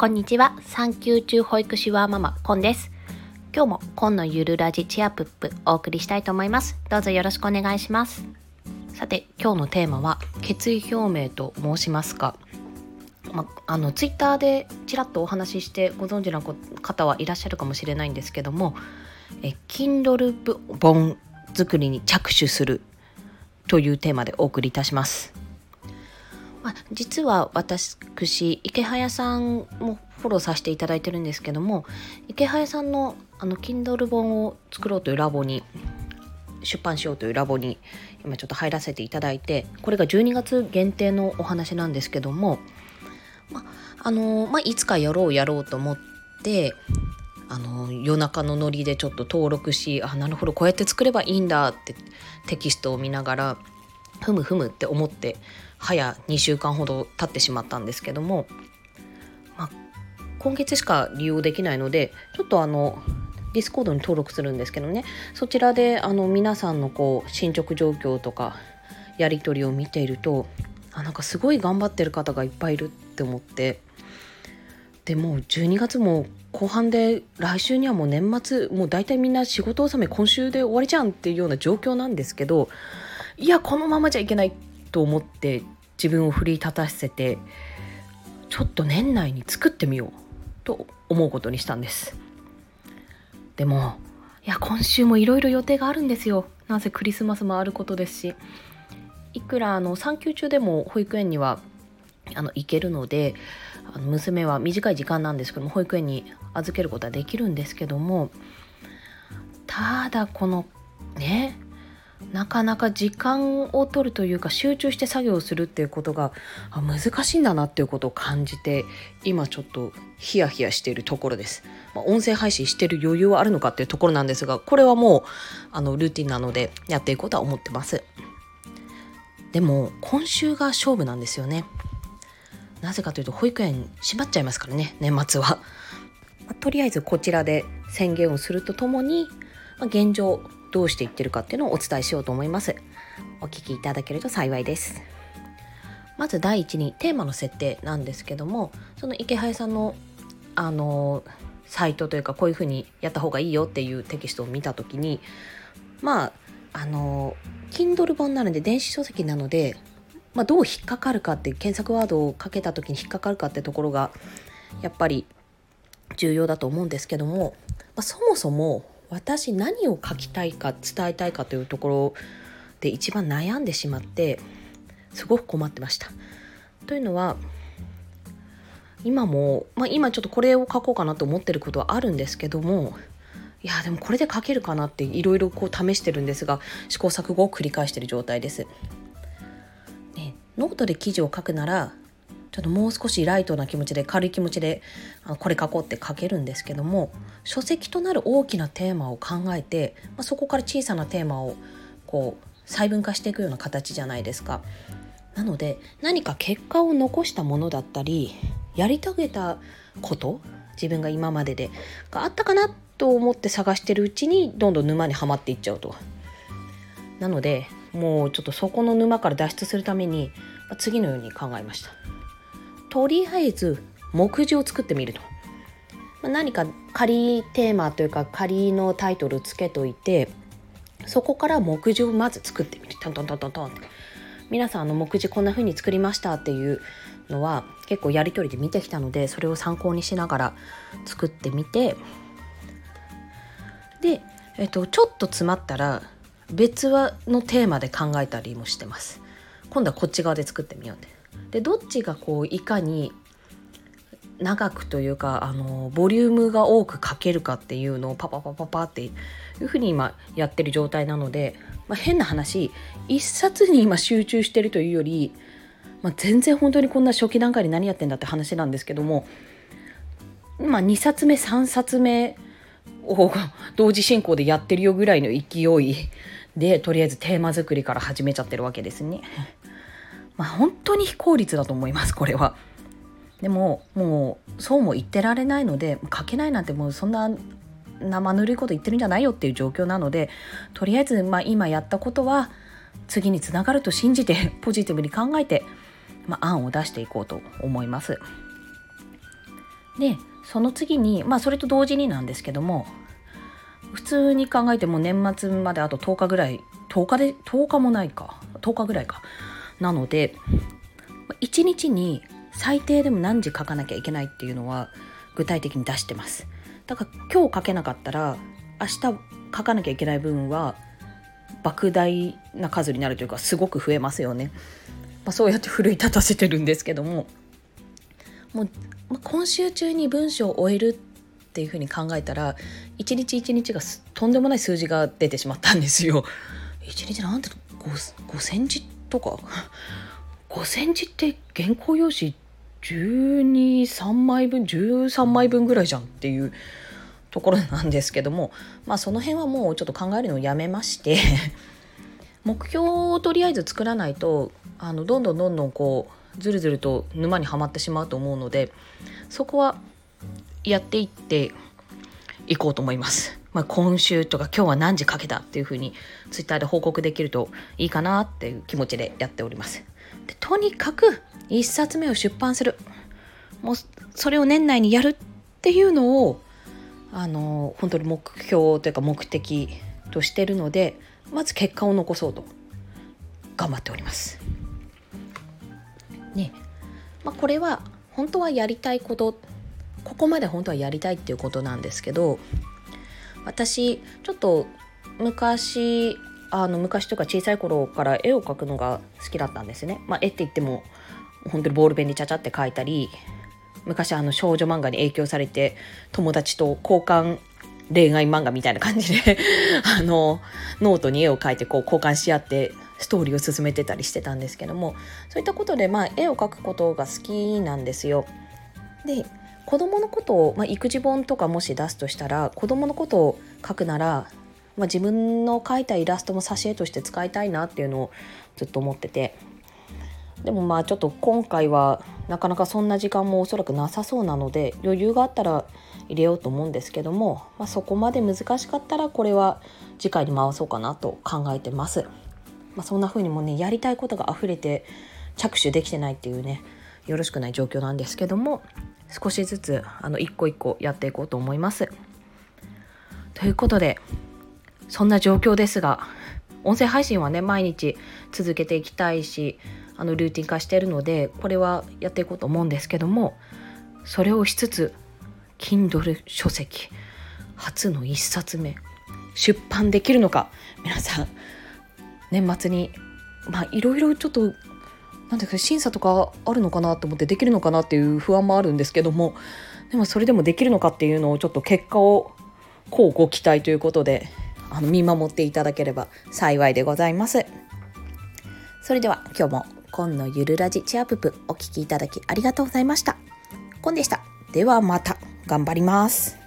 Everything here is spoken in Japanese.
こんにちは。産休中保育士ワーママコンです。今日もコンのゆるラジチアプップお送りしたいと思います。どうぞよろしくお願いします。さて今日のテーマは決意表明と申しますか。まあのツイッターでちらっとお話ししてご存知の方はいらっしゃるかもしれないんですけどもえ Kindle 本作りに着手するというテーマでお送りいたします。まあ、実は私池早さんもフォローさせていただいてるんですけども池早さんのあの Kindle 本を作ろうというラボに出版しようというラボに今ちょっと入らせていただいてこれが12月限定のお話なんですけども、まあのまあ、いつかやろうやろうと思ってあの夜中のノリでちょっと登録しあなるほどこうやって作ればいいんだってテキストを見ながらふむふむって思って早2週間ほど経ってしまったんですけども、まあ、今月しか利用できないのでちょっとあのディスコードに登録するんですけどねそちらであの皆さんのこう進捗状況とかやり取りを見ているとあなんかすごい頑張ってる方がいっぱいいるって思ってでもう12月も後半で来週にはもう年末もう大体みんな仕事納め今週で終わりじゃんっていうような状況なんですけどいやこのままじゃいけないと思って自分を奮い立たせてちょっと年内に作ってみようと思うことにしたんです。でもいや今週もいろいろ予定があるんですよ。なぜクリスマスもあることですし。いくらあの産休中でも保育園にはあの行けるのであの娘は短い時間なんですけども保育園に預けることはできるんですけどもただこのねなかなか時間を取るというか集中して作業をするっていうことが難しいんだなっていうことを感じて今ちょっとヒヤヒヤしているところです。まあ、音声配信してる余裕はあるのかっていうところなんですがこれはもうあのルーティンなのでやっていこうとは思ってます。でも今週が勝負なんですよね。なぜかというと保育園閉まっちゃいますからね年末は。まあ、とりあえずこちらで宣言をするとともに、まあ、現状どうしていってるかっていうのをお伝えしようと思います。お聞きいただけると幸いです。まず第一にテーマの設定なんですけどもその池原さんのあのサイトというかこういうふうにやった方がいいよっていうテキストを見た時にまああの Kindle 本なので電子書籍なので、まあ、どう引っかかるかって検索ワードをかけた時に引っかかるかってところがやっぱり重要だと思うんですけども、まあ、そもそも私何を書きたいか伝えたいかというところで一番悩んでしまってすごく困ってました。というのは今も、まあ、今ちょっとこれを書こうかなと思ってることはあるんですけどもいやでもこれで書けるかなっていろいろこう試してるんですが試行錯誤を繰り返してる状態です。ね、ノートで記事を書くならちょっともう少しライトな気持ちで軽い気持ちでこれ書こうって書けるんですけども書籍となる大きなテーマを考えて、まあ、そこから小さなテーマをこう細分化していくような形じゃないですか。なので何か結果を残したものだったりやり遂げたこと自分が今まででがあったかなと思って探してるうちにどんどん沼にはまっていっちゃうと。なのでもうちょっとそこの沼から脱出するために次のように考えました。とりあえず目次を作ってみると。何か仮テーマというか仮のタイトルつけといてそこから目次をまず作ってみる。トントントントンって。皆さんあの目次こんな風に作りましたっていうのは結構やり取りで見てきたのでそれを参考にしながら作ってみて。で、えっと、ちょっと詰まったら別のテーマで考えたりもしてます。今度はこっち側で作ってみようでどっちがこういかに長くというかあのボリュームが多く書けるかっていうのをパパパパパっていうふうに今やってる状態なので、まあ、変な話一冊に今集中してるというより、まあ、全然本当にこんな初期段階で何やってんだって話なんですけども、まあ、2冊目3冊目を同時進行でやってるよぐらいの勢いでとりあえずテーマ作りから始めちゃってるわけですね。まあ、本当に非効率だと思います これは。でももうそうも言ってられないので書けないなんてもうそんな生ぬるいこと言ってるんじゃないよっていう状況なのでとりあえずまあ今やったことは次につながると信じて ポジティブに考えて、まあ、案を出していこうと思います。でその次にまあそれと同時になんですけども普通に考えても年末まであと10日ぐらい10日で10日もないか10日ぐらいかなので1日に最低でも何時書かなきゃいけないっていうのは具体的に出してます。だから今日書けなかったら明日書かなきゃいけない分は莫大な数になるというかすごく増えますよね、まあ、そうやって奮い立たせてるんですけども。もう、まあ、今週中に文章を終えるっていうふうに考えたら一日一日がとんでもない数字が出てしまったんですよ。一日なんて 5, 5センチとか5センチって原稿用紙123枚分13枚分ぐらいじゃんっていうところなんですけどもまあその辺はもうちょっと考えるのをやめまして 目標をとりあえず作らないとあのどんどんどんどんこうずるずると沼にはまってしまうと思うのでそこはやっていっていこうと思います。まあ、今週とか今日は何時かけたっていうふうにツイッターで報告できるといいかなっていう気持ちでやっております。でとにかく1冊目を出版するもうそれを年内にやるっていうのをあの本当に目標というか目的としてるのでまず結果を残そうと頑張っております。ねまあ、これは本当はやりたいことここまで本当はやりたいっていうことなんですけど私ちょっと昔あの昔とか小さい頃から絵を描くのが好きだったんですね。まあ、絵って言っても本当にボールペンにちゃちゃって描いたり昔あの少女漫画に影響されて友達と交換恋愛漫画みたいな感じで あのノートに絵を描いてこう交換し合ってストーリーを進めてたりしてたんですけどもそういったことで、まあ、絵を描くことが好きなんですよ。で子供のことを、まあ、育児本とかもし出すとしたら子供のことを描くなら、まあ、自分の描いたイラストも挿絵として使いたいなっていうのをずっと思っててでもまあちょっと今回はなかなかそんな時間もおそらくなさそうなので余裕があったら入れようと思うんですけども、まあ、そこまで難しかったらこれは次回に回そうかなと考えてます。まあ、そんな風にもねやりたいことが溢れて着手できてないっていうねよろしくない状況なんですけども少しずつあの一個一個やっていこうと思います。ということでそんな状況ですが音声配信はね毎日続けていきたいしあのルーティン化してるのでこれはやっていこうと思うんですけどもそれをしつつ Kindle 書籍初の1冊目出版できるのか皆さん年末にまあいろいろちょっとなんで審査とかあるのかなと思ってできるのかなっていう不安もあるんですけどもでもそれでもできるのかっていうのをちょっと結果をこうご期待ということであの見守っていただければ幸いでございます。それでは今日もコンのゆるラジチアププお聴きいただきありがとうございました。コンでした。ではまた頑張ります。